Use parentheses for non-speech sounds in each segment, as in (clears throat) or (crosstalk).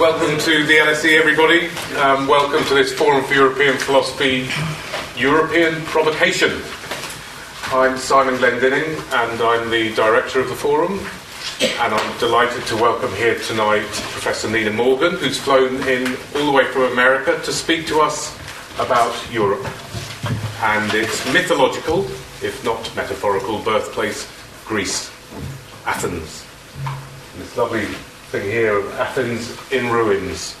Welcome to the LSE, everybody. Um, welcome to this Forum for European Philosophy European Provocation. I'm Simon Glendinning, and I'm the director of the forum. And I'm delighted to welcome here tonight Professor Nina Morgan, who's flown in all the way from America to speak to us about Europe and its mythological, if not metaphorical, birthplace, Greece, Athens. And this lovely thing here of Athens in ruins,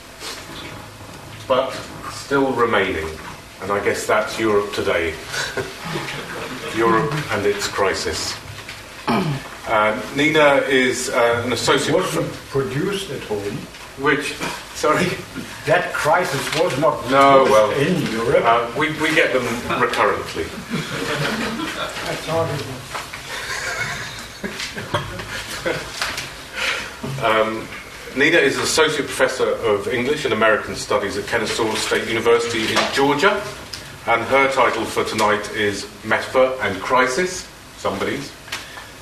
but still remaining. And I guess that's Europe today. (laughs) Europe and its crisis. (clears throat) Uh, Nina is uh, an associate. wasn't produced at home. Which, sorry? That crisis was not No, well, in Europe. Uh, we, we get them recurrently. (laughs) I thought it was. (laughs) Um, Nina is an associate professor of English and American Studies at Kennesaw State University in Georgia, and her title for tonight is Metaphor and Crisis, somebody's,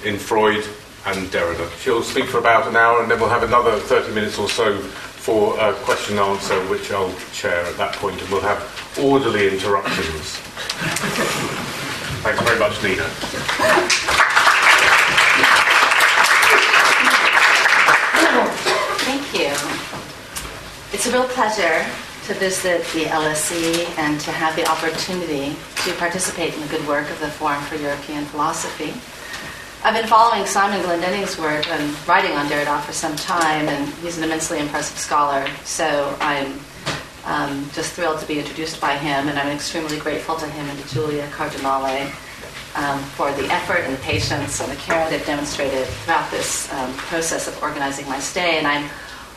in Freud and Derrida. She'll speak for about an hour, and then we'll have another 30 minutes or so for a question and answer, which I'll chair at that point, and we'll have orderly interruptions. (laughs) Thanks very much, Nina. Thank you. It's a real pleasure to visit the LSE and to have the opportunity to participate in the good work of the Forum for European Philosophy. I've been following Simon Glendinning's work and writing on Derrida for some time, and he's an immensely impressive scholar. So I'm um, just thrilled to be introduced by him, and I'm extremely grateful to him and to Julia Cardinale um, for the effort and the patience and the care they've demonstrated throughout this um, process of organizing my stay. And I'm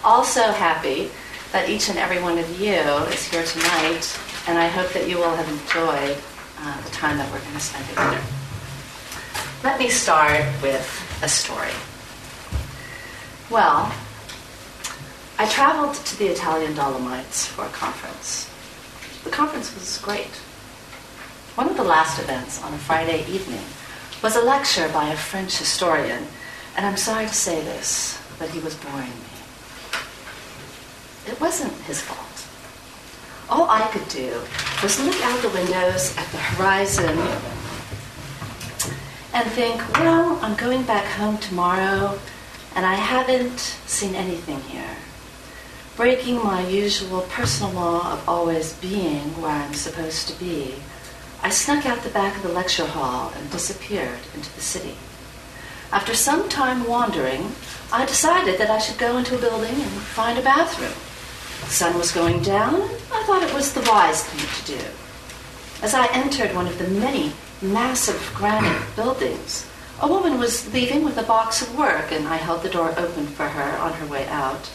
also happy that each and every one of you is here tonight, and I hope that you will have enjoyed uh, the time that we're going to spend together. Let me start with a story. Well, I traveled to the Italian Dolomites for a conference. The conference was great. One of the last events on a Friday evening was a lecture by a French historian, and I'm sorry to say this, but he was boring. It wasn't his fault. All I could do was look out the windows at the horizon and think, well, I'm going back home tomorrow, and I haven't seen anything here. Breaking my usual personal law of always being where I'm supposed to be, I snuck out the back of the lecture hall and disappeared into the city. After some time wandering, I decided that I should go into a building and find a bathroom. The sun was going down, and I thought it was the wise thing to do. As I entered one of the many massive granite (clears throat) buildings, a woman was leaving with a box of work, and I held the door open for her on her way out,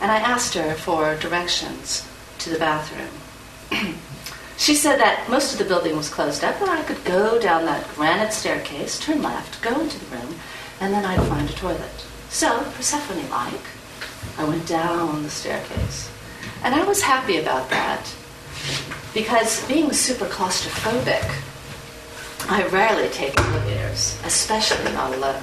and I asked her for directions to the bathroom. (clears throat) She said that most of the building was closed up, but I could go down that granite staircase, turn left, go into the room, and then I'd find a toilet. So, Persephone like, I went down the staircase. And I was happy about that because being super claustrophobic, I rarely take elevators, especially not alone.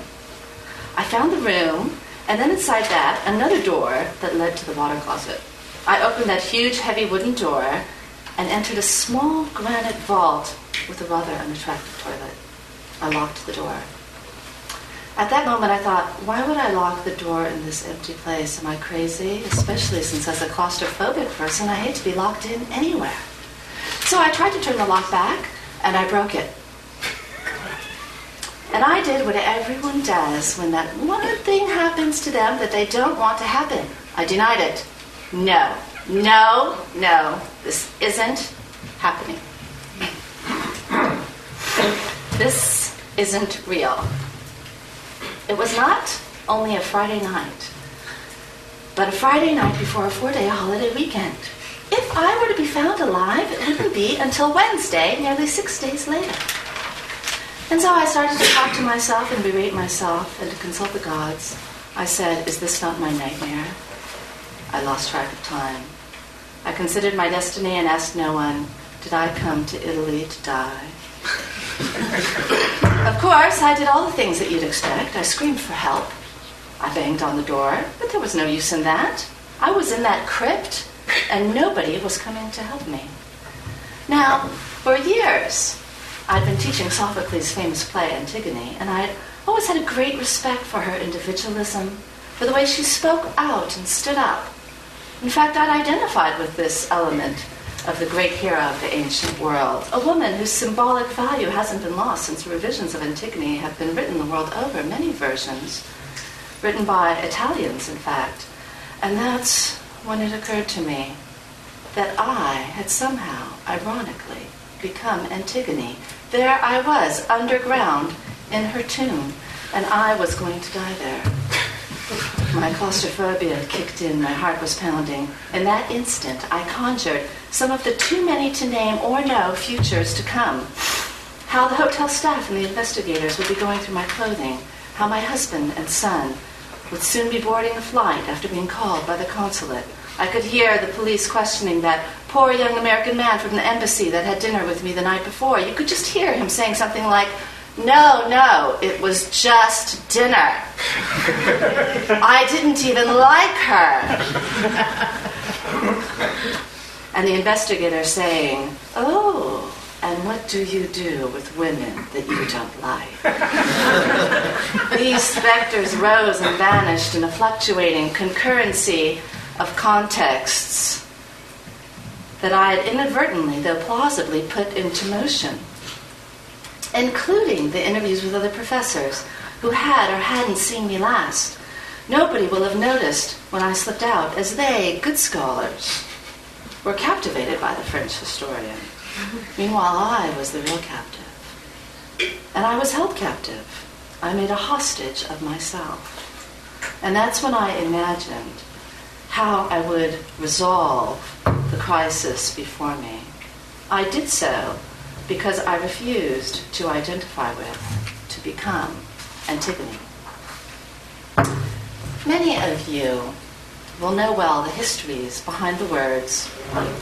I found the room, and then inside that, another door that led to the water closet. I opened that huge, heavy wooden door and entered a small granite vault with a rather unattractive toilet. I locked the door. At that moment, I thought, why would I lock the door in this empty place? Am I crazy? Especially since, as a claustrophobic person, I hate to be locked in anywhere. So I tried to turn the lock back, and I broke it. And I did what everyone does when that one thing happens to them that they don't want to happen. I denied it. No, no, no, this isn't happening. This isn't real. It was not only a Friday night, but a Friday night before a four day holiday weekend. If I were to be found alive, it wouldn't be until Wednesday, nearly six days later. And so I started to talk to myself and berate myself and to consult the gods. I said, Is this not my nightmare? I lost track of time. I considered my destiny and asked no one, Did I come to Italy to die? Of course, I did all the things that you'd expect. I screamed for help. I banged on the door, but there was no use in that. I was in that crypt, and nobody was coming to help me. Now, for years, I'd been teaching Sophocles' famous play Antigone, and I'd always had a great respect for her individualism, for the way she spoke out and stood up. In fact, I'd identified with this element of the great hero of the ancient world, a woman whose symbolic value hasn't been lost since revisions of Antigone have been written the world over, many versions, written by Italians, in fact. And that's when it occurred to me that I had somehow, ironically, become Antigone. There I was, underground, in her tomb, and I was going to die there. (laughs) My claustrophobia kicked in, my heart was pounding. In that instant, I conjured some of the too many to name or know futures to come. How the hotel staff and the investigators would be going through my clothing, how my husband and son would soon be boarding a flight after being called by the consulate. I could hear the police questioning that poor young American man from the embassy that had dinner with me the night before. You could just hear him saying something like, no, no, it was just dinner. I didn't even like her. and the investigator saying, Oh, and what do you do with women that you don't like? These specters rose and vanished in a fluctuating concurrency of contexts that I had inadvertently, though plausibly, put into motion including the interviews with other professors who had or hadn't seen me last. Nobody will have noticed when I slipped out, as they, good scholars, were captivated by the French historian. Meanwhile, I was the real captive. And I was held captive. I made a hostage of myself. And that's when I imagined how I would resolve the crisis before me. I did so because I refused to identify with, to become Antigone. Many of you will know well the histories behind the words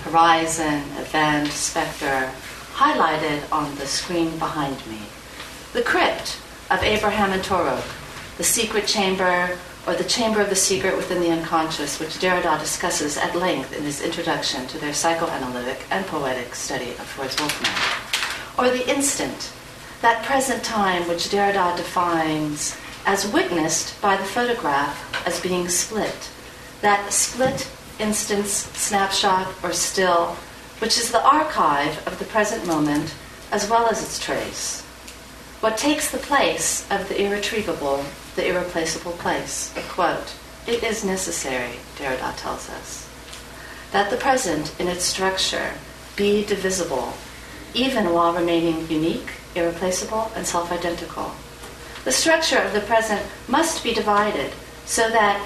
horizon, event, specter, highlighted on the screen behind me. The crypt of Abraham and Torok, the secret chamber or the chamber of the secret within the unconscious, which Derrida discusses at length in his introduction to their psychoanalytic and poetic study of Freud's Wolfman or the instant, that present time which Derrida defines as witnessed by the photograph as being split, that split instance, snapshot, or still, which is the archive of the present moment as well as its trace. What takes the place of the irretrievable, the irreplaceable place? Quote. It is necessary, Derrida tells us, that the present in its structure be divisible even while remaining unique, irreplaceable, and self identical. The structure of the present must be divided so that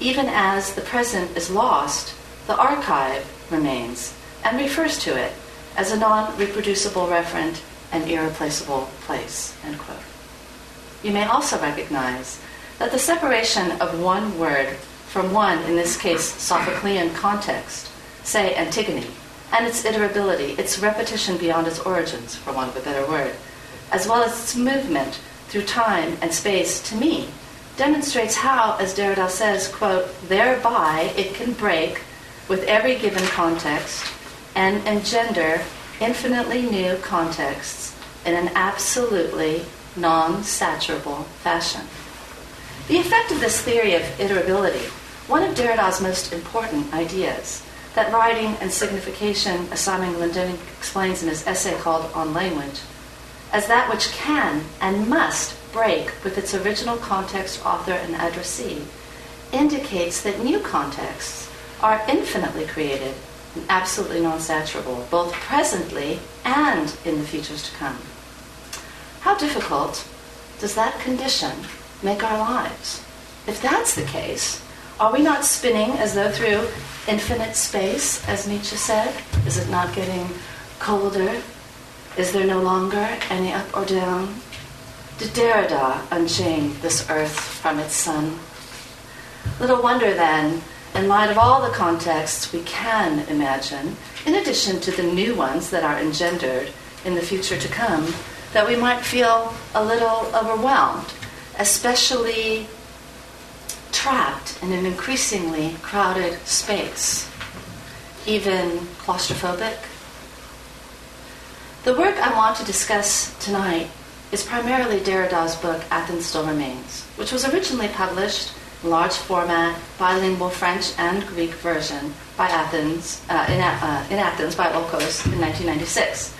even as the present is lost, the archive remains and refers to it as a non reproducible referent and irreplaceable place. You may also recognize that the separation of one word from one, in this case, Sophoclean context, say Antigone, and its iterability, its repetition beyond its origins, for want of a better word, as well as its movement through time and space, to me, demonstrates how, as Derrida says, quote, thereby it can break with every given context and engender infinitely new contexts in an absolutely non saturable fashion. The effect of this theory of iterability, one of Derrida's most important ideas, that writing and signification, as Simon Glendinning explains in his essay called On Language, as that which can and must break with its original context, author, and addressee, indicates that new contexts are infinitely created and absolutely non saturable, both presently and in the futures to come. How difficult does that condition make our lives? If that's the case, are we not spinning as though through infinite space, as Nietzsche said? Is it not getting colder? Is there no longer any up or down? Did Derrida unchain this earth from its sun? Little wonder then, in light of all the contexts we can imagine, in addition to the new ones that are engendered in the future to come, that we might feel a little overwhelmed, especially trapped in an increasingly crowded space, even claustrophobic. The work I want to discuss tonight is primarily Derrida's book Athens Still Remains, which was originally published in large format, bilingual French and Greek version by Athens, uh, in, uh, in, Athens by Olkos in 1996,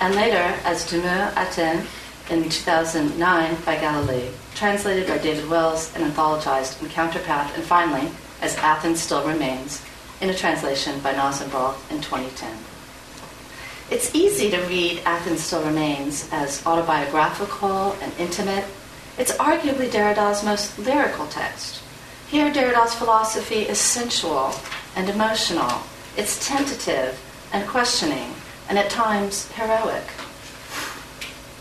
and later as Demeure Athènes in 2009 by Galilée, translated by David Wills and anthologized in Counterpath, and finally as Athens Still Remains in a translation by Naas and Brault in 2010. It's easy to read Athens Still Remains as autobiographical and intimate. It's arguably Derrida's most lyrical text. Here, Derrida's philosophy is sensual and emotional. It's tentative and questioning, and at times heroic.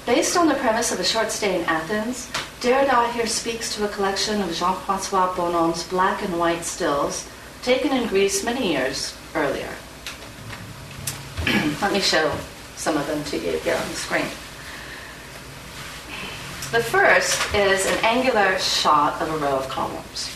Based on the premise of a short stay in Athens, Derrida here speaks to a collection of Jean Francois Bonhomme's black and white stills taken in Greece many years earlier. (clears throat) Let me show some of them to you here on the screen. The first is an angular shot of a row of columns.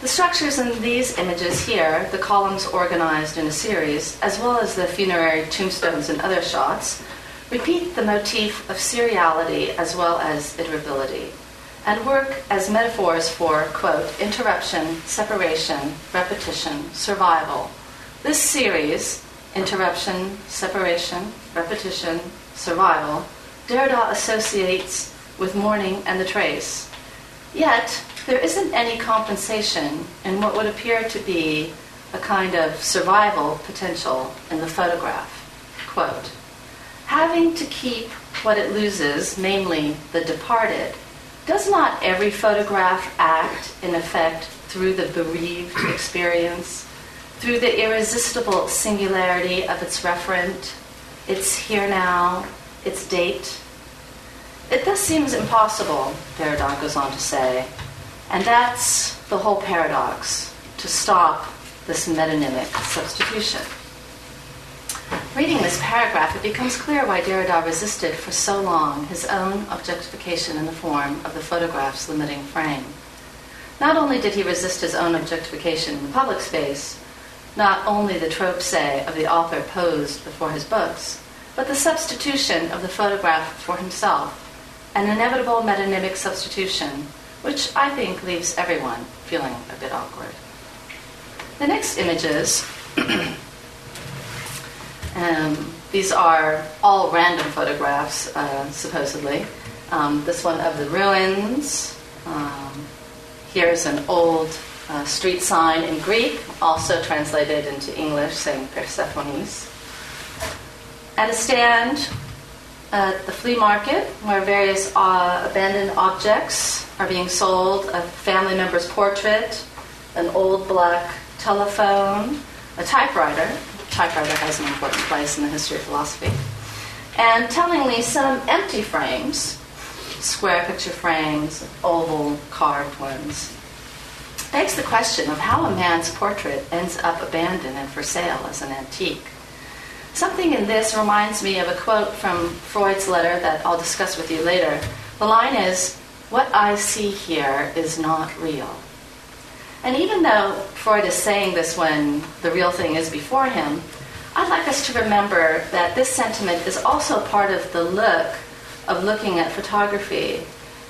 The structures in these images here, the columns organized in a series, as well as the funerary tombstones and other shots, repeat the motif of seriality as well as iterability, and work as metaphors for, quote, interruption, separation, repetition, survival. This series, interruption, separation, repetition, survival, Derrida associates with mourning and the trace. Yet, there isn't any compensation in what would appear to be a kind of survival potential in the photograph. Quote, having to keep what it loses, namely the departed, does not every photograph act in effect through the bereaved experience, through the irresistible singularity of its referent, its here now, its date? It thus seems impossible, Derrida goes on to say, and that's the whole paradox to stop this metonymic substitution. Reading this paragraph, it becomes clear why Derrida resisted for so long his own objectification in the form of the photograph's limiting frame. Not only did he resist his own objectification in the public space, not only the trope, say, of the author posed before his books, but the substitution of the photograph for himself, an inevitable metonymic substitution which I think leaves everyone feeling a bit awkward. The next images, (clears throat) um, these are all random photographs, uh, supposedly. Um, this one of the ruins. Um, here's an old uh, street sign in Greek, also translated into English, saying Persephone's. At a stand at the flea market, where various uh, abandoned objects are being sold a family member's portrait, an old black telephone, a typewriter. Typewriter has an important place in the history of philosophy. And tellingly, some empty frames, square picture frames, oval carved ones. Begs the question of how a man's portrait ends up abandoned and for sale as an antique. Something in this reminds me of a quote from Freud's letter that I'll discuss with you later. The line is, what I see here is not real. And even though Freud is saying this when the real thing is before him, I'd like us to remember that this sentiment is also part of the look of looking at photography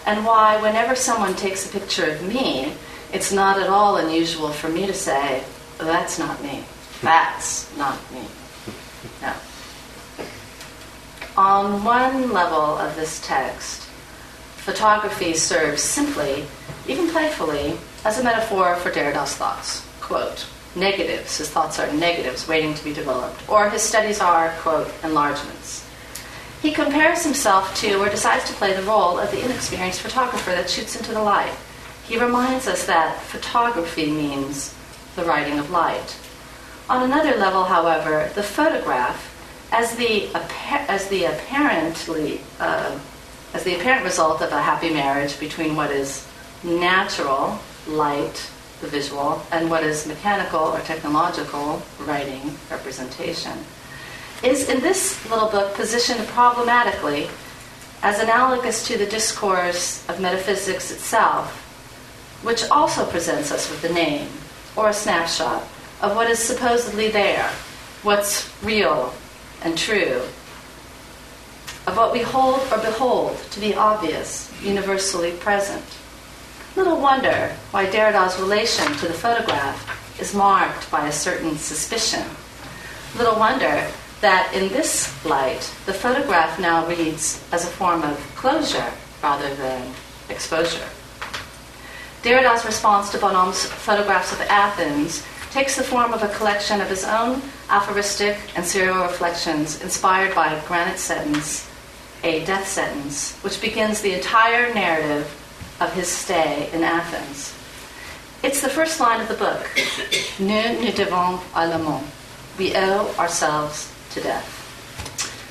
and why, whenever someone takes a picture of me, it's not at all unusual for me to say, That's not me. That's not me. No. On one level of this text, photography serves simply, even playfully, as a metaphor for Derrida's thoughts. Quote, negatives, his thoughts are negatives waiting to be developed, or his studies are, quote, enlargements. He compares himself to, or decides to play the role of the inexperienced photographer that shoots into the light. He reminds us that photography means the writing of light. On another level, however, the photograph, as the, as the apparently uh, as the apparent result of a happy marriage between what is natural, light, the visual, and what is mechanical or technological, writing, representation, is in this little book positioned problematically as analogous to the discourse of metaphysics itself, which also presents us with the name or a snapshot of what is supposedly there, what's real and true, of what we hold or behold to be obvious, universally present. Little wonder why Derrida's relation to the photograph is marked by a certain suspicion. Little wonder that in this light, the photograph now reads as a form of closure rather than exposure. Derrida's response to Bonhomme's photographs of Athens takes the form of a collection of his own aphoristic and serial reflections inspired by a Granite Sentence, a death sentence, which begins the entire narrative of his stay in Athens. It's the first line of the book. Nous nous devons à la mort. We owe ourselves to death.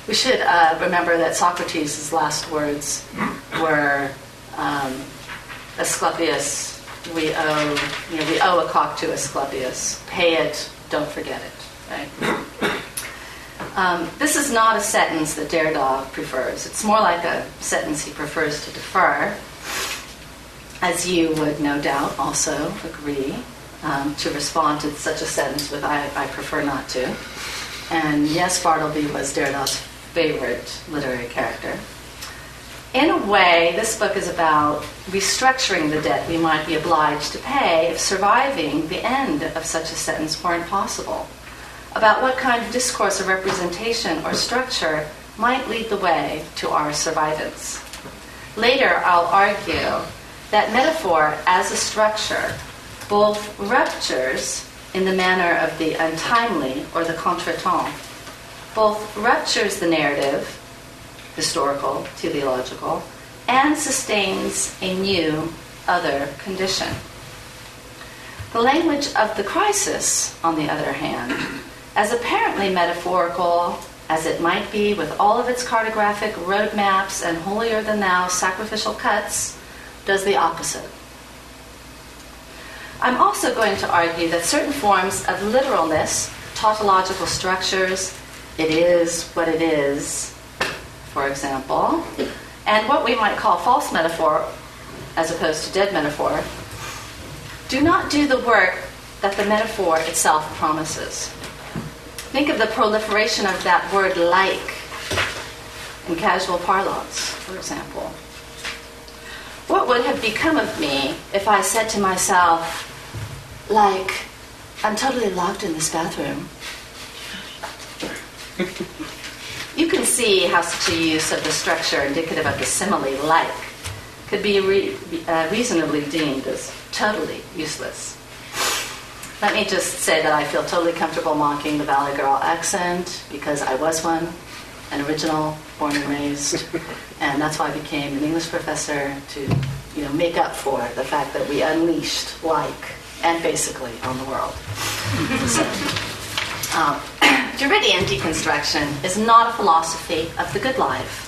We should uh, remember that Socrates' last words were um, Asclepius, we owe, you know, we owe a cock to Asclepius. Pay it, don't forget it. Right? Um, this is not a sentence that Derrida prefers. It's more like a sentence he prefers to defer, as you would no doubt also agree um, to respond to such a sentence with I, I prefer not to. And yes, Bartleby was Derrida's favorite literary character. In a way, this book is about restructuring the debt we might be obliged to pay if surviving the end of such a sentence weren't possible, about what kind of discourse or representation or structure might lead the way to our survivance. Later, I'll argue that metaphor as a structure both ruptures in the manner of the untimely or the contretemps, both ruptures the narrative, historical, teleological, and sustains a new other condition. The language of the crisis, on the other hand, as apparently metaphorical as it might be with all of its cartographic roadmaps and holier than thou sacrificial cuts, does the opposite. I'm also going to argue that certain forms of literalness, tautological structures, it is what it is, for example, and what we might call false metaphor, as opposed to dead metaphor, do not do the work that the metaphor itself promises. Think of the proliferation of that word like in casual parlance, for example. What would have become of me if I said to myself, like, I'm totally locked in this bathroom? (laughs) you can see how such a use of the structure indicative of the simile like could be re- uh, reasonably deemed as totally useless. Let me just say that I feel totally comfortable mocking the Valley Girl accent because I was one, an original, born and raised, (laughs) and that's why I became an English professor to, you know, make up for the fact that we unleashed like and basically on the world. so, um, (clears throat) Derridian deconstruction is not a philosophy of the good life,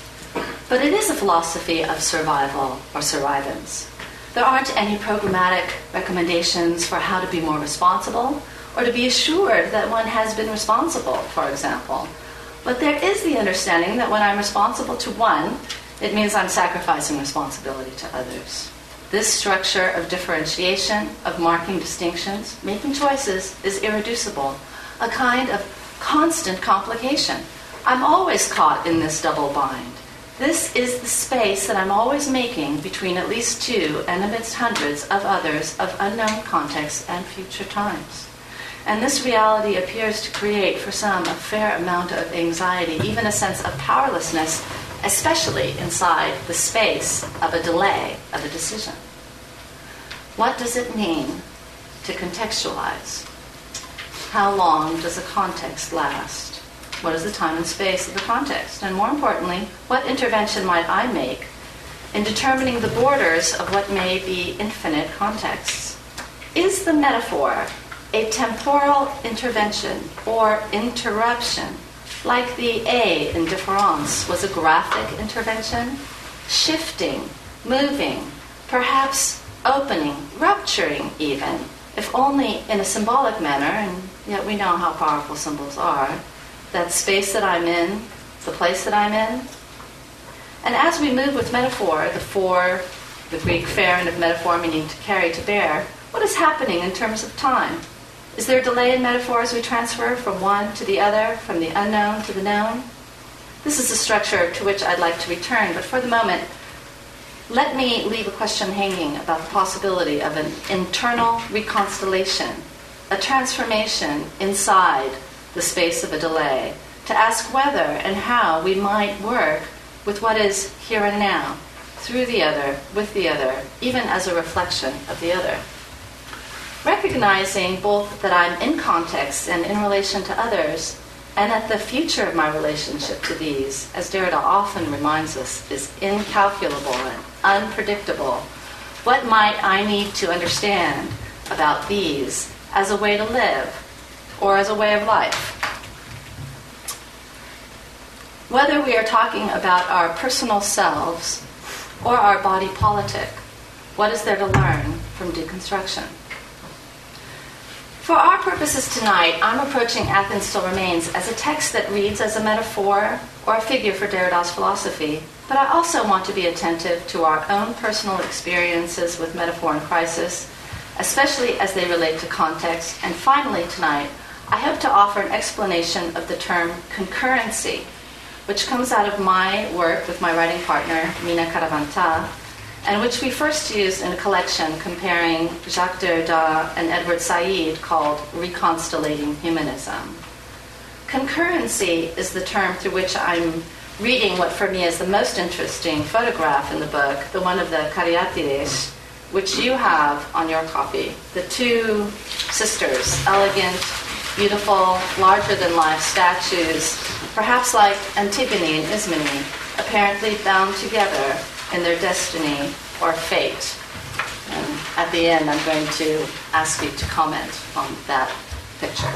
but it is a philosophy of survival or survivance. There aren't any programmatic recommendations for how to be more responsible or to be assured that one has been responsible, for example. But there is the understanding that when I'm responsible to one, it means I'm sacrificing responsibility to others. This structure of differentiation, of marking distinctions, making choices, is irreducible, a kind of constant complication. I'm always caught in this double bind. This is the space that I'm always making between at least two and amidst hundreds of others of unknown contexts and future times. And this reality appears to create for some a fair amount of anxiety, even a sense of powerlessness, especially inside the space of a delay of a decision. What does it mean to contextualize? How long does a context last? What is the time and space of the context? And more importantly, what intervention might I make in determining the borders of what may be infinite contexts? Is the metaphor a temporal intervention or interruption, like the A in difference was a graphic intervention? Shifting, moving, perhaps opening, rupturing even, if only in a symbolic manner, and yet we know how powerful symbols are, that space that I'm in, the place that I'm in. And as we move with metaphor, the four the Greek pherein of metaphor meaning to carry to bear, what is happening in terms of time? Is there a delay in metaphor as we transfer from one to the other, from the unknown to the known? This is a structure to which I'd like to return, but for the moment, let me leave a question hanging about the possibility of an internal reconstellation, a transformation inside the space of a delay, to ask whether and how we might work with what is here and now, through the other, with the other, even as a reflection of the other. Recognizing both that I'm in context and in relation to others, and that the future of my relationship to these, as Derrida often reminds us, is incalculable and unpredictable. What might I need to understand about these as a way to live or as a way of life? Whether we are talking about our personal selves or our body politic, what is there to learn from deconstruction? For our purposes tonight, I'm approaching Athens Still Remains as a text that reads as a metaphor or a figure for Derrida's philosophy, but I also want to be attentive to our own personal experiences with metaphor and crisis, especially as they relate to context. And finally, tonight, I hope to offer an explanation of the term concurrency, which comes out of my work with my writing partner, Mina Karavanta, and which we first used in a collection comparing Jacques Derrida and Edward Said called Reconstellating Humanism. Concurrency is the term through which I'm reading what for me is the most interesting photograph in the book, the one of the Caryatides, which you have on your copy. The two sisters, elegant, beautiful, larger than life statues, perhaps like Antigone and Ismene, apparently bound together in their destiny or fate. And at the end, I'm going to ask you to comment on that picture.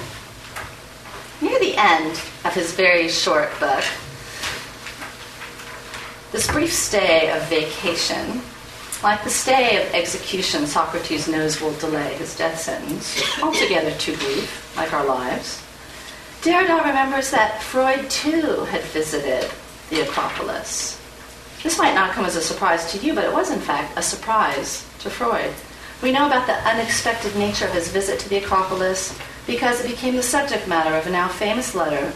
Near the end of his very short book, this brief stay of vacation, like the stay of execution Socrates knows will delay his death sentence, altogether too brief, like our lives, Derrida remembers that Freud too had visited the Acropolis this might not come as a surprise to you, but it was in fact a surprise to Freud. We know about the unexpected nature of his visit to the Acropolis because it became the subject matter of a now famous letter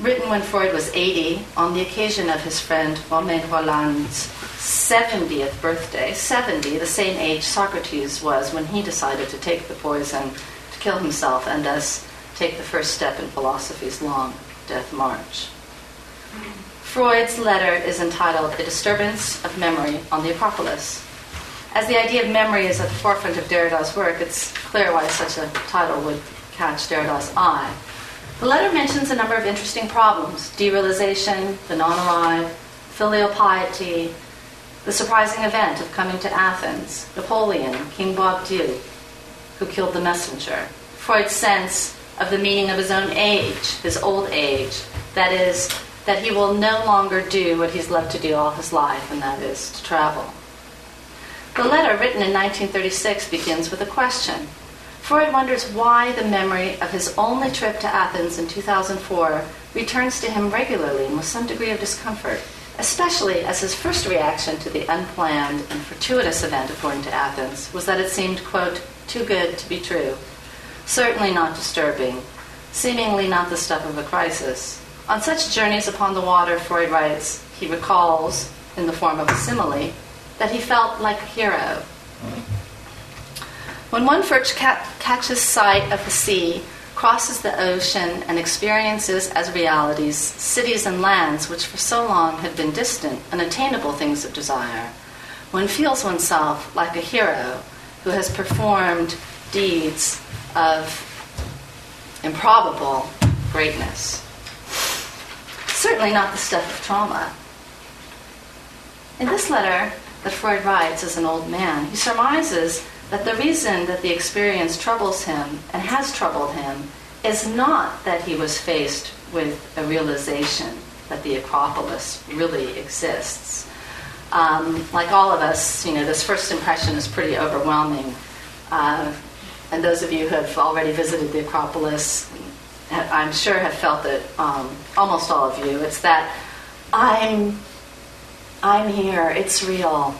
written when Freud was 80 on the occasion of his friend Romain Rolland's 70th birthday. 70, the same age Socrates was when he decided to take the poison to kill himself and thus take the first step in philosophy's long death march. Freud's letter is entitled A Disturbance of Memory on the Acropolis. As the idea of memory is at the forefront of Derrida's work, it's clear why such a title would catch Derrida's eye. The letter mentions a number of interesting problems derealization, the non arrive, filial piety, the surprising event of coming to Athens, Napoleon, King Boabdil, who killed the messenger, Freud's sense of the meaning of his own age, his old age, that is, that he will no longer do what he's loved to do all his life, and that is to travel. The letter, written in 1936, begins with a question. Freud wonders why the memory of his only trip to Athens in 2004 returns to him regularly and with some degree of discomfort, especially as his first reaction to the unplanned and fortuitous event, according to Athens, was that it seemed, quote, too good to be true. Certainly not disturbing, seemingly not the stuff of a crisis. On such journeys upon the water, Freud writes, he recalls, in the form of a simile, that he felt like a hero. When one first ca- catches sight of the sea, crosses the ocean, and experiences as realities cities and lands which for so long had been distant, unattainable things of desire, one feels oneself like a hero who has performed deeds of improbable greatness certainly not the stuff of trauma. In this letter that Freud writes as an old man, he surmises that the reason that the experience troubles him and has troubled him is not that he was faced with a realization that the Acropolis really exists. Um, like all of us, you know, this first impression is pretty overwhelming. Uh, and those of you who have already visited the Acropolis, I'm sure have felt it, um, almost all of you. It's that I'm, I'm here, it's real.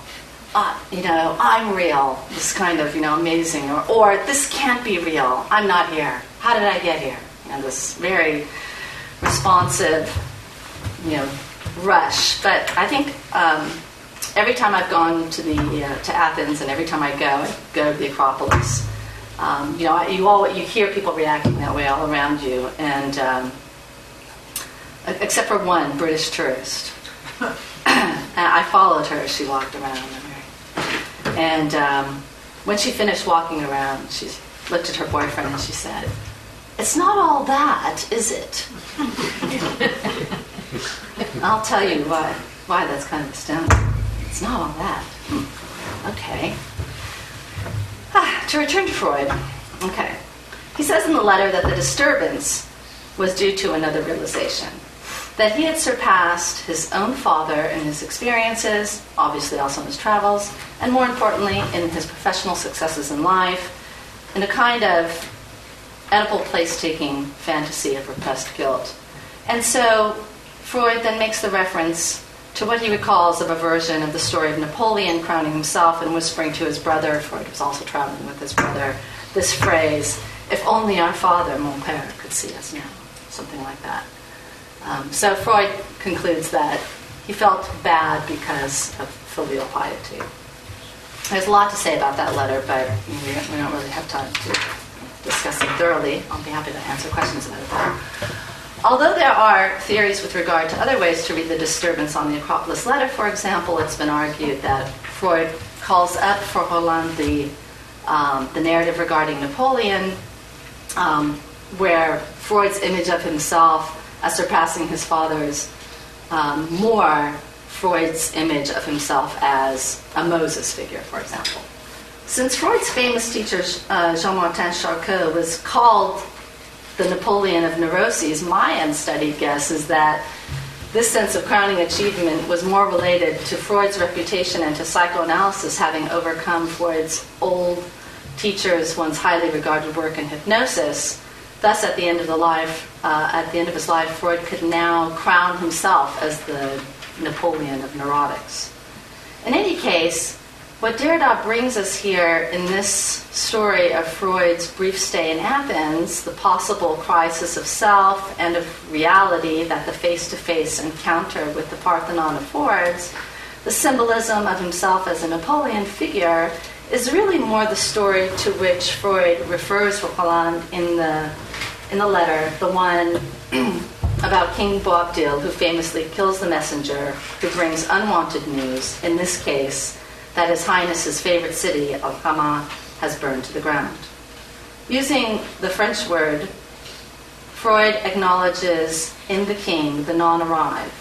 uh, you know, I'm real, this kind of, you know, amazing, or, or this can't be real, I'm not here. How did I get here? You know, this very responsive, you know, rush. But I think um, every time I've gone to the uh, to Athens, and every time I go, I go to the Acropolis. Um, you know, you all you hear people reacting that way all around you, and um, except for one British tourist. (coughs) I followed her as she walked around, and um, when she finished walking around, she looked at her boyfriend and she said, "It's not all that, is it?" (laughs) I'll tell you why why that's kind of astounding. It's not all that. Hmm. Okay. Ah, to return to Freud. Okay. He says in the letter that the disturbance was due to another realization that he had surpassed his own father in his experiences, obviously also in his travels, and more importantly, in his professional successes in life, in a kind of Oedipal place taking fantasy of repressed guilt. And so Freud then makes the reference to what he recalls of a version of the story of Napoleon crowning himself and whispering to his brother, Freud was also traveling with his brother, this phrase, if only our father, mon père, could see us now, something like that. Um, so Freud concludes that he felt bad because of filial piety. There's a lot to say about that letter, but we don't really have time to discuss it thoroughly. I'll be happy to answer questions about it. Although there are theories with regard to other ways to read the disturbance on the Acropolis letter, for example, it's been argued that Freud calls up for Rolland the, um, the narrative regarding Napoleon, um, where Freud's image of himself as surpassing his father's, um, more Freud's image of himself as a Moses figure, for example. Since Freud's famous teacher, uh, Jean Martin Charcot, was called the Napoleon of neuroses, my unstudied guess is that this sense of crowning achievement was more related to Freud's reputation and to psychoanalysis having overcome Freud's old teacher's once highly regarded work in hypnosis Thus, at the end of the life, uh, at the end of his life, Freud could now crown himself as the Napoleon of neurotics. In any case, what Derrida brings us here in this story of Freud's brief stay in Athens, the possible crisis of self and of reality that the face to face encounter with the Parthenon affords, the symbolism of himself as a Napoleon figure, is really more the story to which Freud refers Rolland in the in the letter, the one (clears throat) about King Boabdil, who famously kills the messenger who brings unwanted news, in this case, that His Highness's favorite city of Hama has burned to the ground. Using the French word, Freud acknowledges in the king the non arrive,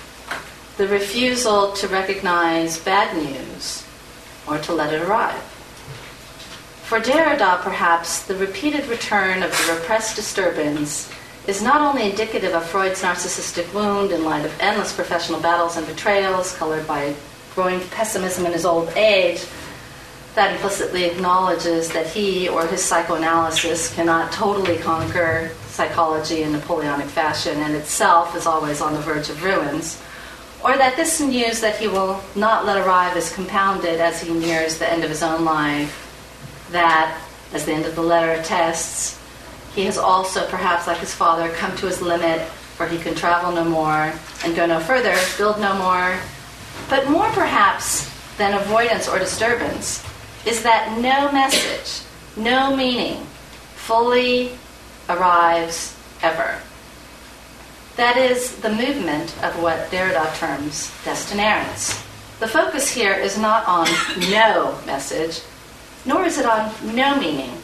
the refusal to recognize bad news or to let it arrive. For Derrida, perhaps, the repeated return of the repressed disturbance is not only indicative of Freud's narcissistic wound in light of endless professional battles and betrayals, colored by growing pessimism in his old age, that implicitly acknowledges that he or his psychoanalysis cannot totally conquer psychology in Napoleonic fashion and itself is always on the verge of ruins, or that this news that he will not let arrive is compounded as he nears the end of his own life that, as the end of the letter attests, he has also, perhaps like his father, come to his limit, for he can travel no more and go no further, build no more. But more perhaps than avoidance or disturbance is that no message, no meaning fully arrives ever. That is the movement of what Derrida terms destinerrance. The focus here is not on (coughs) no message, nor is it on no meaning,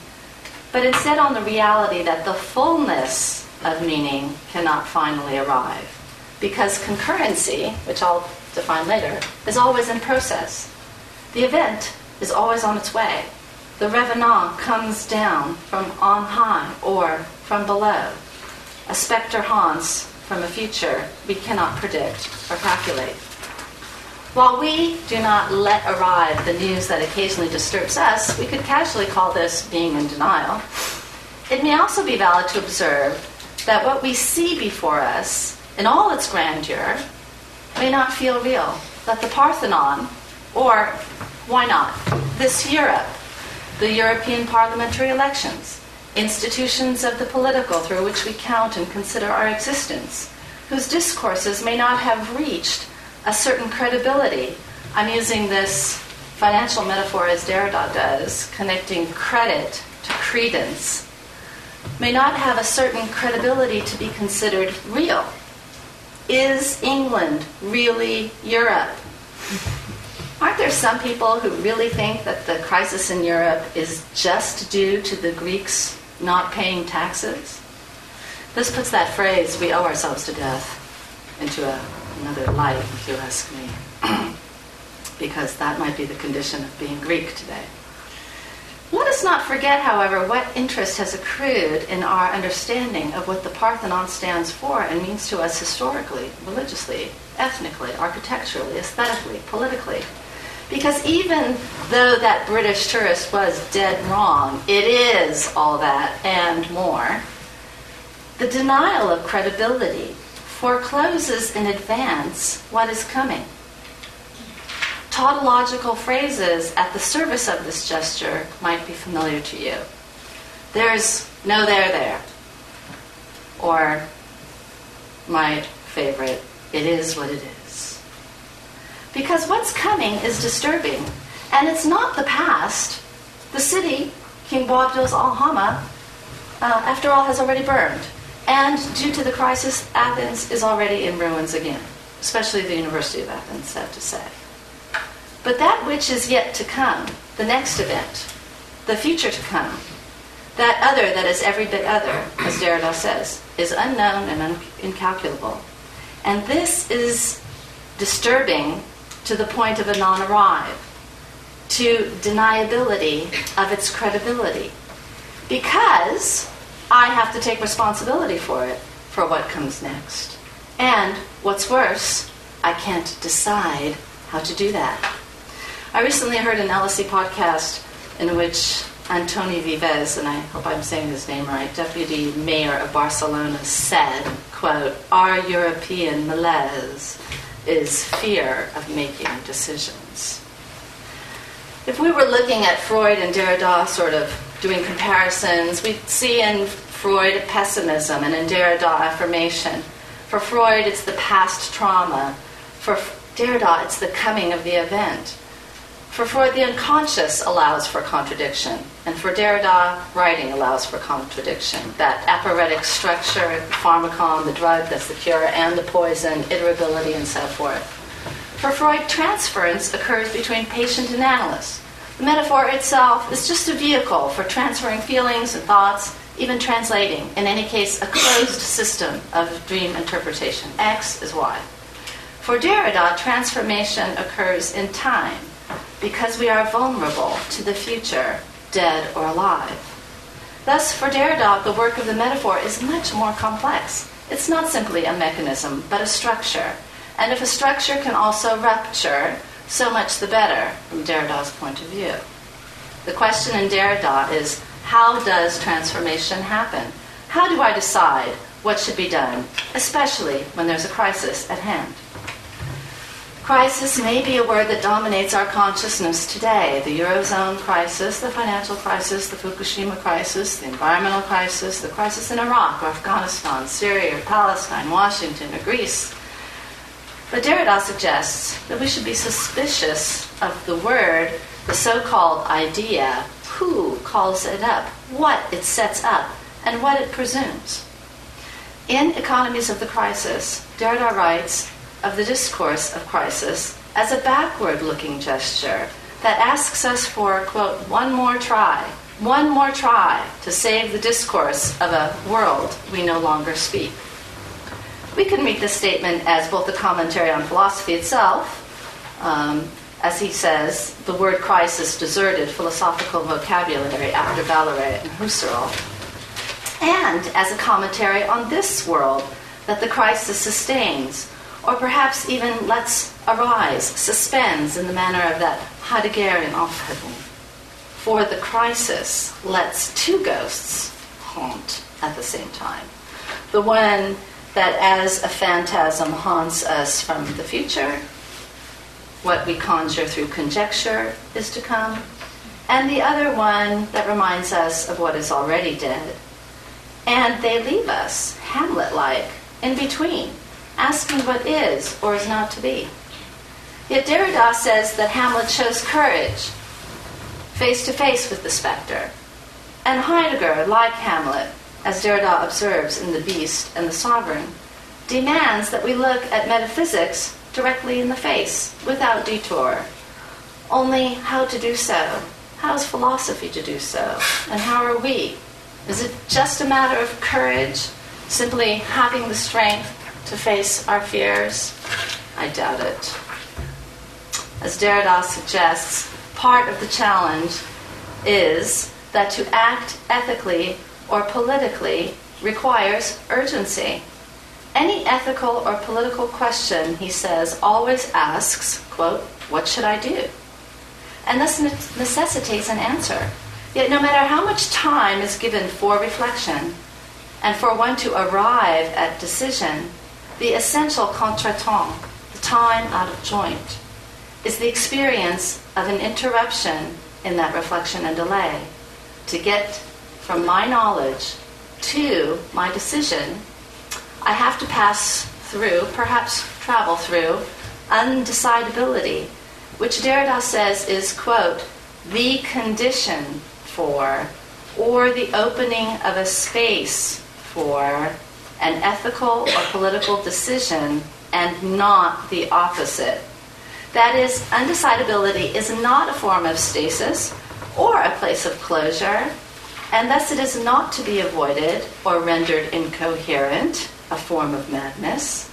but instead on the reality that the fullness of meaning cannot finally arrive. Because concurrency, which I'll define later, is always in process. The event is always on its way. The revenant comes down from on high or from below. A specter haunts from a future we cannot predict or calculate. While we do not let arrive the news that occasionally disturbs us, we could casually call this being in denial. It may also be valid to observe that what we see before us, in all its grandeur, may not feel real. That the Parthenon, or Why not? This Europe, the European parliamentary elections, institutions of the political through which we count and consider our existence, whose discourses may not have reached a certain credibility. I'm using this financial metaphor as Derrida does, connecting credit to credence, may not have a certain credibility to be considered real. Is England really Europe? Aren't there some people who really think that the crisis in Europe is just due to the Greeks not paying taxes? This puts that phrase, we owe ourselves to death, into a, another light, if you ask me, (clears throat) because that might be the condition of being Greek today. Let us not forget, however, what interest has accrued in our understanding of what the Parthenon stands for and means to us historically, religiously, ethnically, architecturally, aesthetically, politically. Because even though that British tourist was dead wrong, it is all that and more. The denial of credibility forecloses in advance what is coming. Tautological phrases at the service of this gesture might be familiar to you. There's no there there. Or my favorite, it is what it is. Because what's coming is disturbing. And it's not the past. The city, King Boabdil's Alhama, uh, after all, has already burned. And due to the crisis, Athens is already in ruins again, especially the University of Athens, sad to say. But that which is yet to come, the next event, the future to come, that other that is every bit other, as Derrida says, is unknown and un- incalculable. And this is disturbing to the point of a non arrive, to deniability of its credibility. Because I have to take responsibility for it, for what comes next. And what's worse, I can't decide how to do that. I recently heard an LSE podcast in which Antoni Vives, and I hope I'm saying his name right, deputy mayor of Barcelona, said, quote, our European malaise is fear of making decisions. If we were looking at Freud and Derrida sort of doing comparisons, we'd see in Freud pessimism and in Derrida affirmation. For Freud, it's the past trauma. For Derrida, it's the coming of the event. For Freud, the unconscious allows for contradiction, and for Derrida, writing allows for contradiction. That aporetic structure, the pharmakon, the drug that's the cure, and the poison, iterability, and so forth. For Freud, transference occurs between patient and analyst. The metaphor itself is just a vehicle for transferring feelings and thoughts, even translating, in any case, a closed (coughs) system of dream interpretation. X is Y. For Derrida, transformation occurs in time because we are vulnerable to the future, dead or alive. Thus, for Derrida, the work of the metaphor is much more complex. It's not simply a mechanism, but a structure. And if a structure can also rupture, so much the better from Derrida's point of view. The question in Derrida is how does transformation happen? How do I decide what should be done, especially when there's a crisis at hand? Crisis may be a word that dominates our consciousness today. The Eurozone crisis, the financial crisis, the Fukushima crisis, the environmental crisis, the crisis in Iraq or Afghanistan, Syria or Palestine, Washington or Greece. But Derrida suggests that we should be suspicious of the word, the so called idea, who calls it up, what it sets up, and what it presumes. In Economies of the Crisis, Derrida writes of the discourse of crisis as a backward looking gesture that asks us for, quote, one more try, one more try to save the discourse of a world we no longer speak. We can read this statement as both a commentary on philosophy itself, um, as he says, the word crisis deserted philosophical vocabulary after Valery and Husserl, and as a commentary on this world that the crisis sustains or perhaps even lets arise, suspends in the manner of that Heideggerian Aufhebung. For the crisis lets two ghosts haunt at the same time. The one that, as a phantasm, haunts us from the future, what we conjure through conjecture is to come, and the other one that reminds us of what is already dead. And they leave us, Hamlet like, in between, asking what is or is not to be. Yet Derrida says that Hamlet shows courage, face to face with the specter. And Heidegger, like Hamlet, as Derrida observes in The Beast and the Sovereign, demands that we look at metaphysics directly in the face, without detour. Only how to do so? How is philosophy to do so? And how are we? Is it just a matter of courage, simply having the strength to face our fears? I doubt it. As Derrida suggests, part of the challenge is that to act ethically or politically requires urgency. Any ethical or political question, he says, always asks, quote, what should I do? And thus necessitates an answer. Yet no matter how much time is given for reflection and for one to arrive at decision, the essential contretemps, the time out of joint, is the experience of an interruption in that reflection and delay. To get from my knowledge to my decision I have to pass through, perhaps travel through, undecidability, which Derrida says is, quote, the condition for, or the opening of a space for an ethical or political decision and not the opposite. That is, undecidability is not a form of stasis or a place of closure, and thus it is not to be avoided or rendered incoherent a form of madness.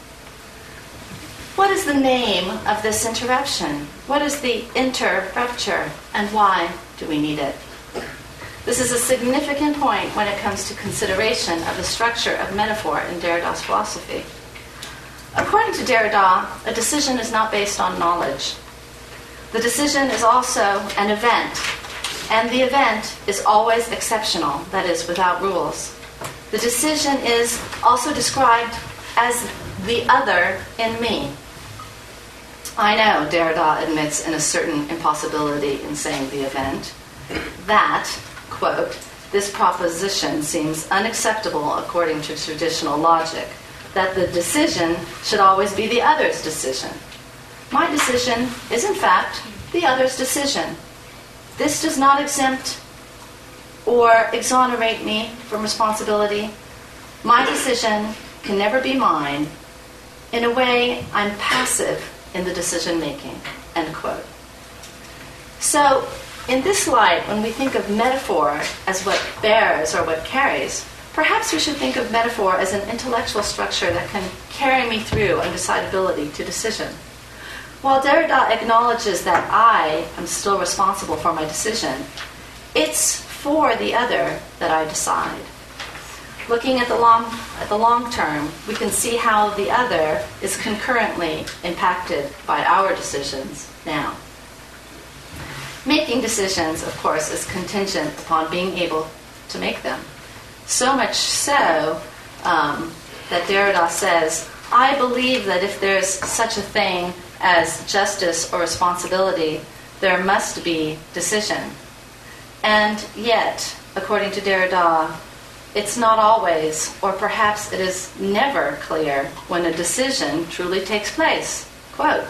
What is the name of this interruption? What is the interrupture, and why do we need it? This is a significant point when it comes to consideration of the structure of metaphor in Derrida's philosophy. According to Derrida, a decision is not based on knowledge. The decision is also an event, and the event is always exceptional, that is, without rules. The decision is also described as the other in me. I know Derrida admits in a certain impossibility in saying the event. That, quote, this proposition seems unacceptable according to traditional logic, that the decision should always be the other's decision. My decision is, in fact, the other's decision. This does not exempt or exonerate me from responsibility. My decision can never be mine. In a way, I'm passive in the decision making. End quote. So, in this light, when we think of metaphor as what bears or what carries, perhaps we should think of metaphor as an intellectual structure that can carry me through undecidability to decision. While Derrida acknowledges that I am still responsible for my decision, it's for the other that I decide. Looking at the long at the long term, we can see how the other is concurrently impacted by our decisions now. Making decisions, of course, is contingent upon being able to make them. So much so um, that Derrida says, I believe that if there's such a thing as justice or responsibility, there must be decision. And yet, according to Derrida, it's not always, or perhaps it is never clear when a decision truly takes place. Quote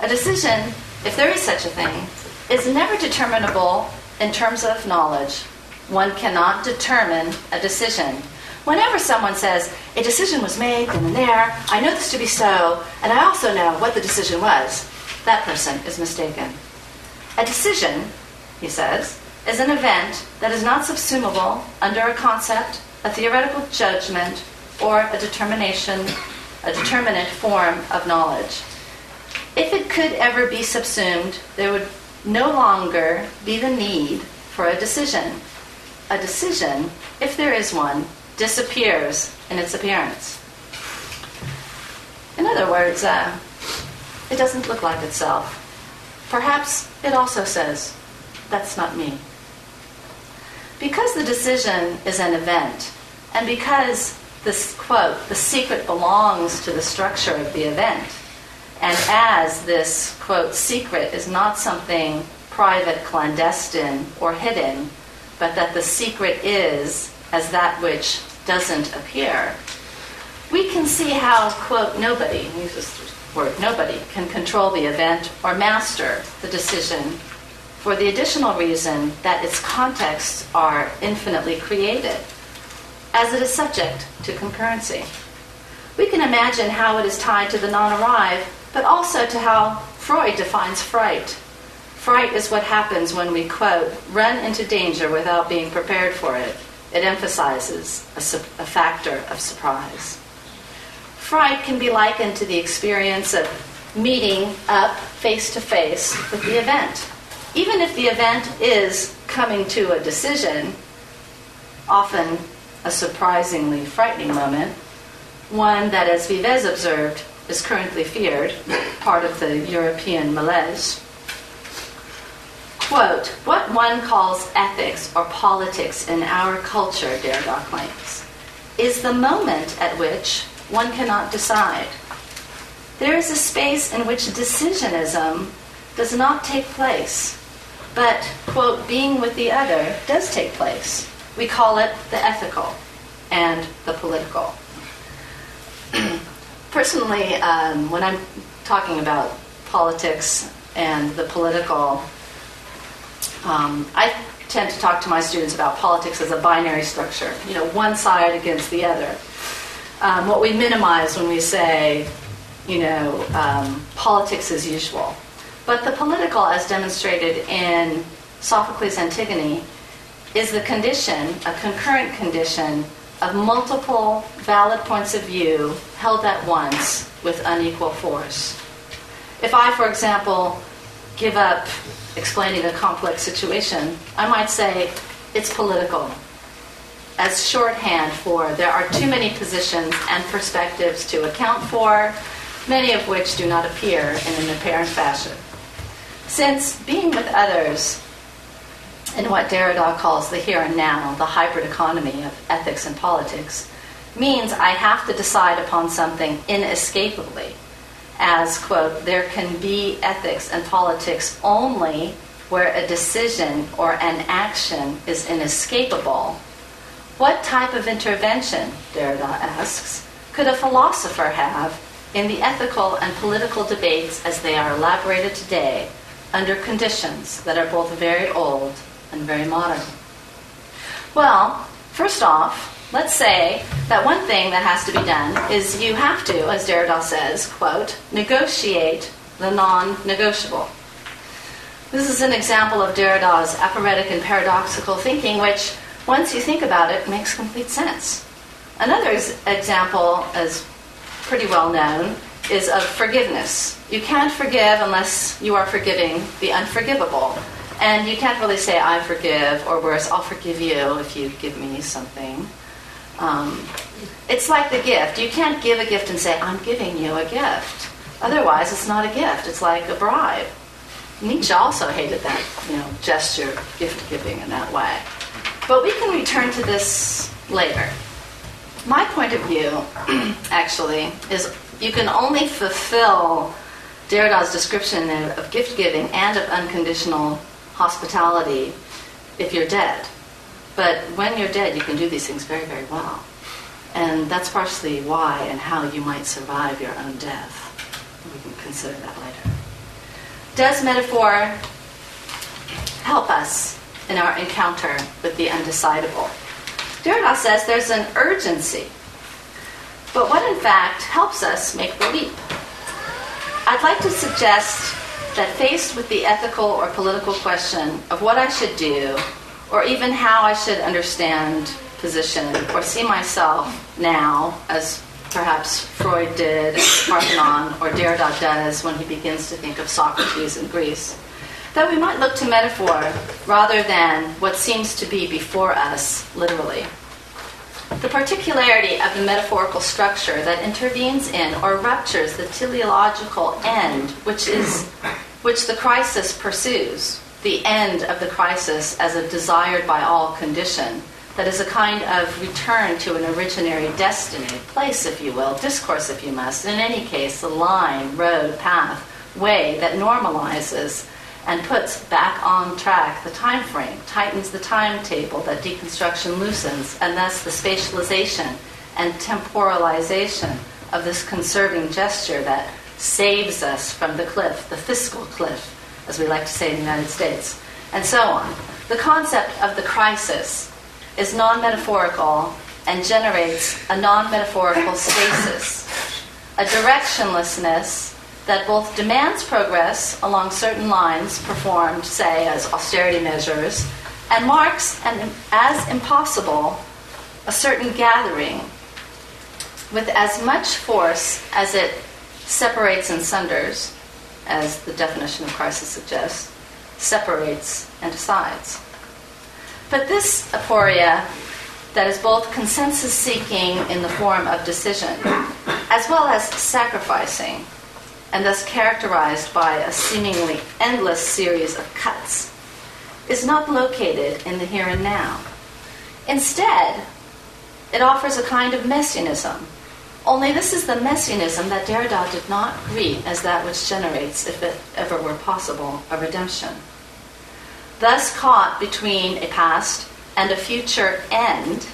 A decision, if there is such a thing, is never determinable in terms of knowledge. One cannot determine a decision. Whenever someone says, a decision was made then and there, I know this to be so, and I also know what the decision was, that person is mistaken. A decision, he says, is an event that is not subsumable under a concept, a theoretical judgment, or a determination, a determinate form of knowledge. If it could ever be subsumed, there would no longer be the need for a decision. A decision, if there is one, disappears in its appearance. In other words, uh, it doesn't look like itself. Perhaps it also says, that's not me. Because the decision is an event, and because this quote, the secret belongs to the structure of the event, And as this, quote, secret is not something private, clandestine, or hidden, but that the secret is as that which doesn't appear, we can see how, quote, nobody, use this word, nobody, can control the event or master the decision for the additional reason that its contexts are infinitely created, as it is subject to concurrency. We can imagine how it is tied to the non arrive, but also to how Freud defines fright. Fright is what happens when we, quote, run into danger without being prepared for it. It emphasizes a, su- a factor of surprise. Fright can be likened to the experience of meeting up face to face with the event. Even if the event is coming to a decision, often a surprisingly frightening moment, one that, as Vives observed, is currently feared, part of the European malaise. Quote, what one calls ethics or politics in our culture, Derrida claims, is the moment at which one cannot decide. There is a space in which decisionism does not take place, but, quote, being with the other does take place. We call it the ethical and the political. (clears throat) Personally, um, when I'm talking about politics and the political, um, I tend to talk to my students about politics as a binary structure, you know, one side against the other. Um, what we minimize when we say, you know, um, politics as usual. But the political, as demonstrated in Sophocles' Antigone, is the condition, a concurrent condition, of multiple valid points of view held at once with unequal force. If I, for example, give up explaining a complex situation, I might say it's political as shorthand for there are too many positions and perspectives to account for, many of which do not appear in an apparent fashion. Since being with others in what Derrida calls the here and now, the hybrid economy of ethics and politics, means I have to decide upon something inescapably. As, quote, there can be ethics and politics only where a decision or an action is inescapable. What type of intervention, Derrida asks, could a philosopher have in the ethical and political debates as they are elaborated today under conditions that are both very old and very modern? Well, first off, let's say that one thing that has to be done is you have to, as Derrida says, quote, negotiate the non-negotiable. This is an example of Derrida's aporetic and paradoxical thinking, which, once you think about it, makes complete sense. Another example, as pretty well known, is of forgiveness. You can't forgive unless you are forgiving the unforgivable. And you can't really say, I forgive, or worse, I'll forgive you if you give me something. Um, it's like the gift. You can't give a gift and say, I'm giving you a gift. Otherwise, it's not a gift, it's like a bribe. Nietzsche also hated that, you know, gesture, gift giving in that way. But we can return to this later. My point of view, (clears throat) actually, is you can only fulfill Derrida's description of, of gift giving and of unconditional hospitality if you're dead. But when you're dead, you can do these things very, very well. And that's partially why and how you might survive your own death. We can consider that later. Does metaphor help us in our encounter with the undecidable? Derrida says there's an urgency. But what in fact helps us make the leap? I'd like to suggest that faced with the ethical or political question of what I should do, or even how I should understand position or see myself now, as perhaps Freud did, Parthenon, or Derrida does when he begins to think of Socrates in Greece, that we might look to metaphor rather than what seems to be before us literally. The particularity of the metaphorical structure that intervenes in or ruptures the teleological end, which is which the crisis pursues, the end of the crisis as a desired by all condition that is a kind of return to an originary destiny, place, if you will, discourse, if you must. In any case, a line, road, path, way that normalizes and puts back on track the time frame, tightens the timetable that deconstruction loosens, and thus the spatialization and temporalization of this conserving gesture that saves us from the cliff, the fiscal cliff, as we like to say in the United States, and so on. The concept of the crisis is non metaphorical and generates a non metaphorical stasis, a directionlessness that both demands progress along certain lines performed, say, as austerity measures, and marks an, as impossible a certain gathering with as much force as it separates and sunders, as the definition of crisis suggests, separates and decides. But this aporia that is both consensus seeking in the form of decision, as well as sacrificing, and thus characterized by a seemingly endless series of cuts, is not located in the here and now. Instead, it offers a kind of messianism. Only this is the messianism that Derrida did not greet as that which generates, if it ever were possible, a redemption. Thus caught between a past and a future end,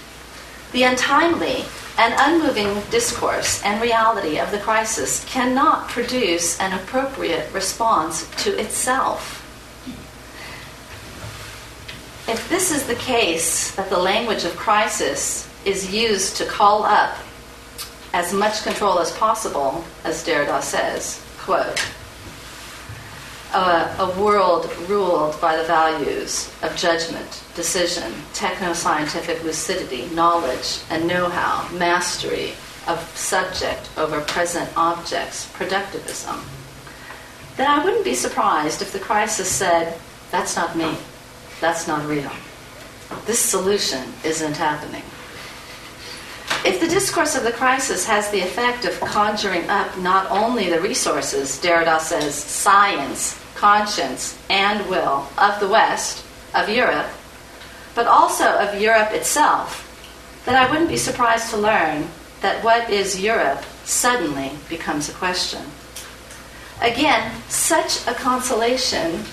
the untimely and unmoving discourse and reality of the crisis cannot produce an appropriate response to itself. If this is the case, that the language of crisis is used to call up as much control as possible, as Derrida says, quote, a, a, world ruled by the values of judgment, decision, techno scientific lucidity, knowledge and know how, mastery of subject over present objects, productivism, then I wouldn't be surprised if the crisis said, That's not me, that's not real. This solution isn't happening. If the discourse of the crisis has the effect of conjuring up not only the resources, Derrida says, science, conscience, and will of the West, of Europe, but also of Europe itself, then I wouldn't be surprised to learn that what is Europe suddenly becomes a question. Again, such a consolation,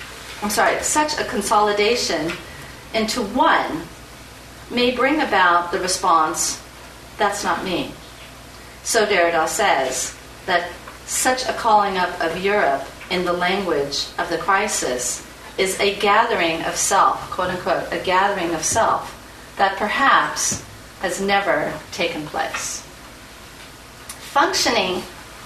I'm sorry, such a consolidation into one may bring about the response, that's not me. So Derrida says that such a calling up of Europe in the language of the crisis is a gathering of self, quote unquote, a gathering of self that perhaps has never taken place. Functioning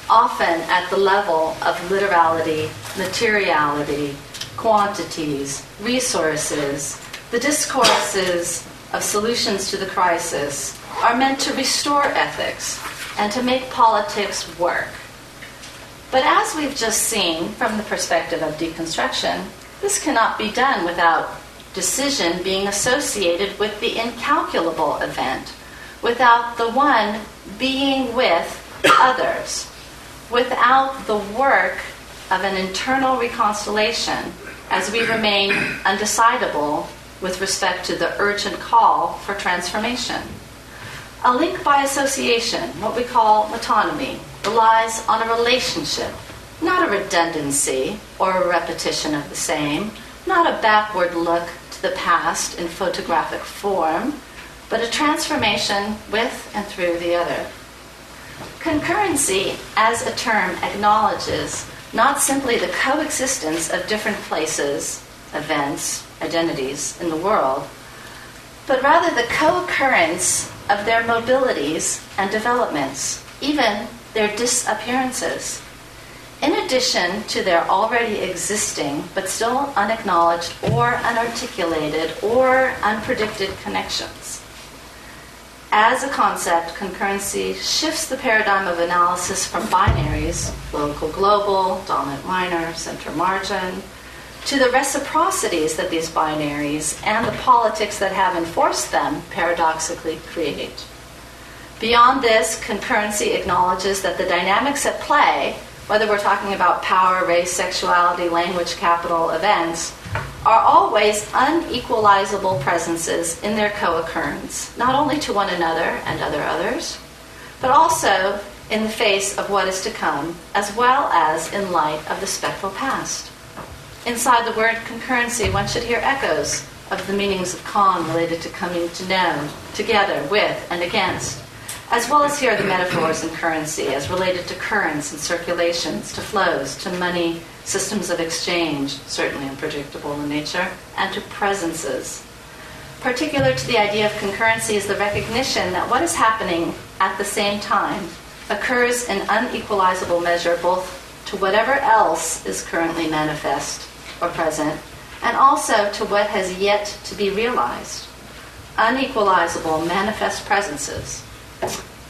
often at the level of literality, materiality, quantities, resources, the discourses of solutions to the crisis are meant to restore ethics and to make politics work. But as we've just seen from the perspective of deconstruction, this cannot be done without decision being associated with the incalculable event, without the one being with others, without the work of an internal reconstellation as we remain undecidable with respect to the urgent call for transformation. A link by association, what we call metonymy, relies on a relationship, not a redundancy or a repetition of the same, not a backward look to the past in photographic form, but a transformation with and through the other. Concurrency, as a term, acknowledges not simply the coexistence of different places, events, identities in the world, but rather the co occurrence of their mobilities and developments, even their disappearances, in addition to their already existing but still unacknowledged or unarticulated or unpredicted connections. As a concept, concurrency shifts the paradigm of analysis from binaries, local global, dominant minor, center margin, to the reciprocities that these binaries and the politics that have enforced them paradoxically create. Beyond this, concurrency acknowledges that the dynamics at play, whether we're talking about power, race, sexuality, language, capital, events, are always unequalizable presences in their co occurrence, not only to one another and other others, but also in the face of what is to come, as well as in light of the spectral past. Inside the word concurrency, one should hear echoes of the meanings of con related to coming to know, together, with, and against, as well as hear the metaphors in currency as related to currents and circulations, to flows, to money, systems of exchange, certainly unpredictable in nature, and to presences. Particular to the idea of concurrency is the recognition that what is happening at the same time occurs in unequalizable measure both to whatever else is currently manifest or present, and also to what has yet to be realized. Unequalizable manifest presences,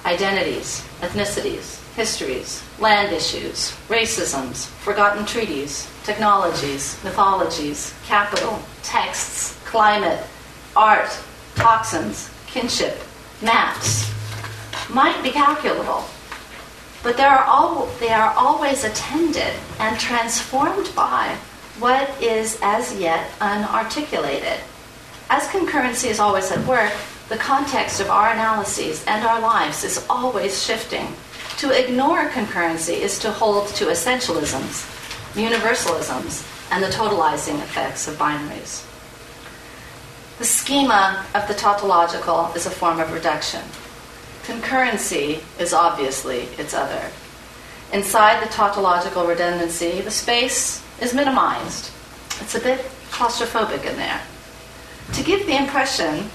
identities, ethnicities, histories, land issues, racisms, forgotten treaties, technologies, mythologies, capital, texts, climate, art, toxins, kinship, maps, might be calculable but they are, all, they are always attended and transformed by what is as yet unarticulated. As concurrency is always at work, the context of our analyses and our lives is always shifting. To ignore concurrency is to hold to essentialisms, universalisms, and the totalizing effects of binaries. The schema of the tautological is a form of reduction. Concurrency is obviously its other. Inside the tautological redundancy, the space is minimized. It's a bit claustrophobic in there. To give the impression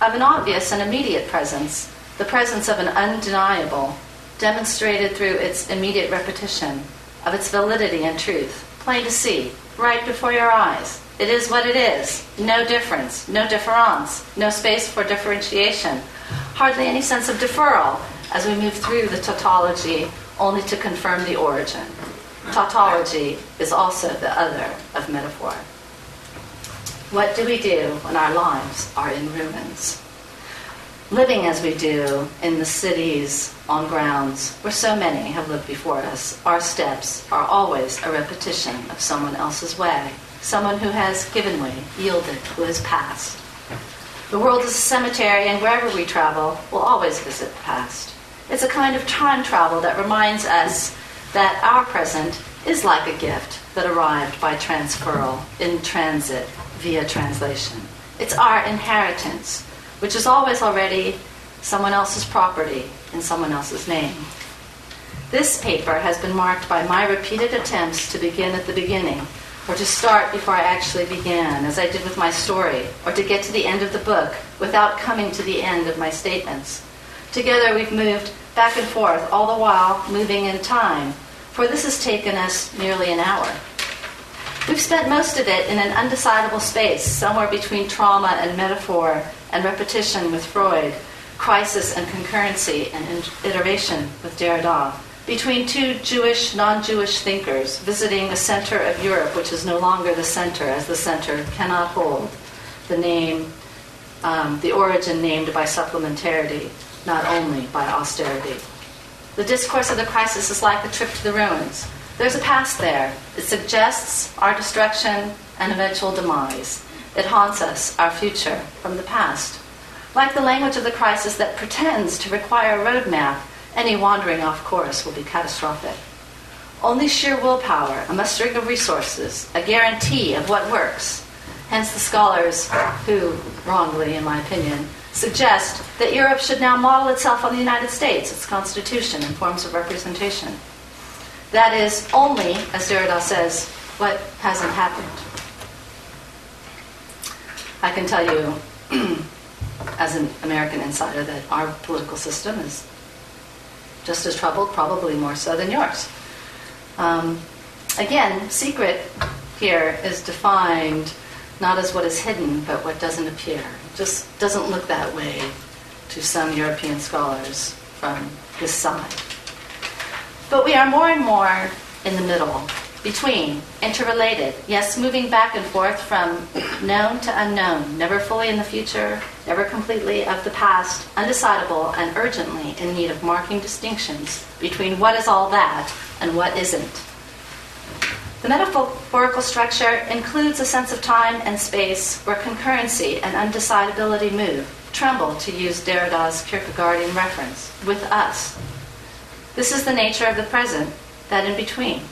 of an obvious and immediate presence, the presence of an undeniable, demonstrated through its immediate repetition, of its validity and truth, plain to see, right before your eyes. It is what it is. No difference, no difference, no space for differentiation, hardly any sense of deferral as we move through the tautology only to confirm the origin. Tautology is also the other of metaphor. What do we do when our lives are in ruins? Living as we do in the cities, on grounds where so many have lived before us, our steps are always a repetition of someone else's way, someone who has given way, yielded, who has passed. The world is a cemetery, and wherever we travel, we'll always visit the past. It's a kind of time travel that reminds us that our present is like a gift that arrived by transferal, in transit, via translation. It's our inheritance, which is always already someone else's property in someone else's name. This paper has been marked by my repeated attempts to begin at the beginning or to start before I actually began, as I did with my story, or to get to the end of the book without coming to the end of my statements. Together we've moved back and forth, all the while moving in time, for this has taken us nearly an hour. We've spent most of it in an undecidable space, somewhere between trauma and metaphor and repetition with Freud, crisis and concurrency and iteration with Derrida. Between two Jewish, non Jewish thinkers visiting the center of Europe, which is no longer the center, as the center cannot hold the name, um, the origin named by supplementarity, not only by austerity. The discourse of the crisis is like the trip to the ruins. There's a past there. It suggests our destruction and eventual demise. It haunts us, our future, from the past. Like the language of the crisis that pretends to require a roadmap any wandering off course will be catastrophic. Only sheer willpower, a mustering of resources, a guarantee of what works. Hence, the scholars who, wrongly in my opinion, suggest that Europe should now model itself on the United States, its constitution, and forms of representation. That is only, as Derrida says, what hasn't happened. I can tell you, (clears throat) as an American insider, that our political system is just as troubled, probably more so than yours. Um, again, secret here is defined not as what is hidden, but what doesn't appear. It just doesn't look that way to some European scholars from this side. But we are more and more in the middle, between, interrelated, yes, moving back and forth from known to unknown, never fully in the future, never completely of the past, undecidable and urgently in need of marking distinctions between what is all that and what isn't. The metaphorical structure includes a sense of time and space where concurrency and undecidability move, tremble, to use Derrida's Kierkegaardian reference, with us. This is the nature of the present, that in between.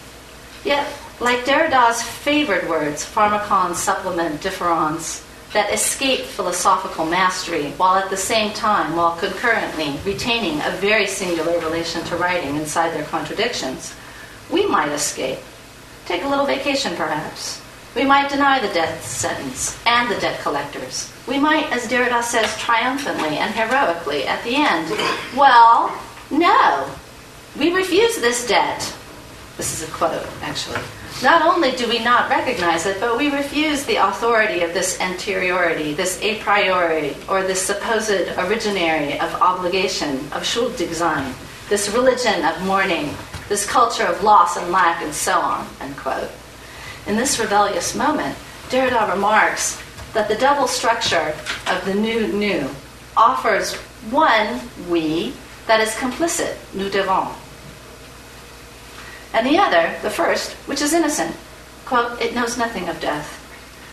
Yet, like Derrida's favored words, pharmakon, supplement, différance, that escape philosophical mastery while at the same time, while concurrently retaining a very singular relation to writing inside their contradictions, we might escape. Take a little vacation, perhaps. We might deny the death sentence and the debt collectors. We might, as Derrida says triumphantly and heroically at the end, well, no, we refuse this debt. This is a quote, actually. Not only do we not recognize it, but we refuse the authority of this anteriority, this a priori, or this supposed originary of obligation, of Schuldsein, this religion of mourning, this culture of loss and lack, and so on. Unquote. In this rebellious moment, Derrida remarks that the double structure of the new new offers one we that is complicit, nous devons and the other, the first, which is innocent. Quote, it knows nothing of death.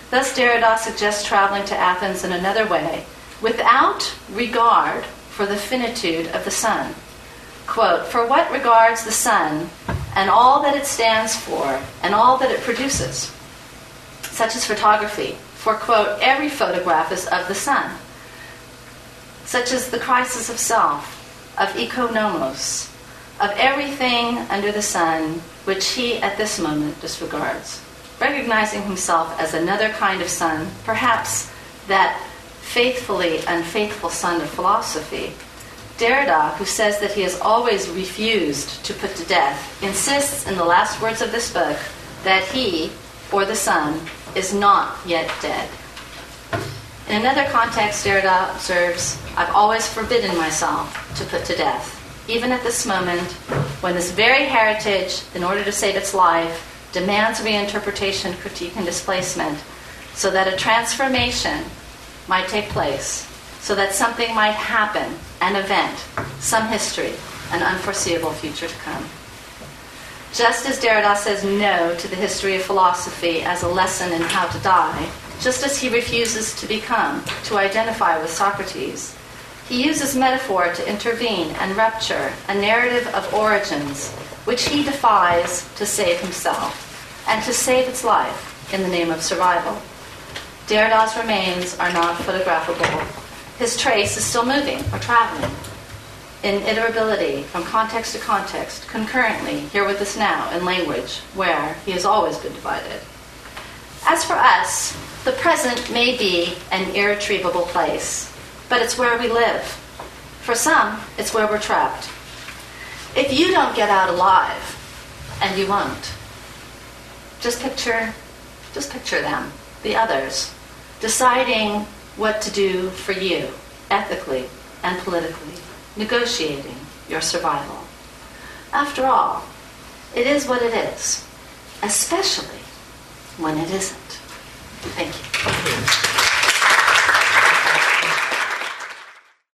Thus, Derrida suggests traveling to Athens in another way, without regard for the finitude of the sun. Quote, for what regards the sun and all that it stands for and all that it produces, such as photography, for, quote, every photograph is of the sun, such as the crisis of self, of economos, of everything under the sun which he at this moment disregards, recognizing himself as another kind of sun, perhaps that faithfully unfaithful son of philosophy. Derrida, who says that he has always refused to put to death, insists in the last words of this book that he, or the son, is not yet dead. In another context, Derrida observes, I've always forbidden myself to put to death even at this moment, when this very heritage, in order to save its life, demands reinterpretation, critique, and displacement, so that a transformation might take place, so that something might happen, an event, some history, an unforeseeable future to come. Just as Derrida says no to the history of philosophy as a lesson in how to die, just as he refuses to become, to identify with Socrates, he uses metaphor to intervene and rupture a narrative of origins which he defies to save himself and to save its life in the name of survival. Derrida's remains are not photographable. His trace is still moving or traveling in iterability from context to context, concurrently, here with us now, in language, where he has always been divided. As for us, the present may be an irretrievable place but it's where we live. For some, it's where we're trapped. If you don't get out alive, and you won't, just picture, just picture them, the others, deciding what to do for you, ethically and politically, negotiating your survival. After all, it is what it is, especially when it isn't. Thank you.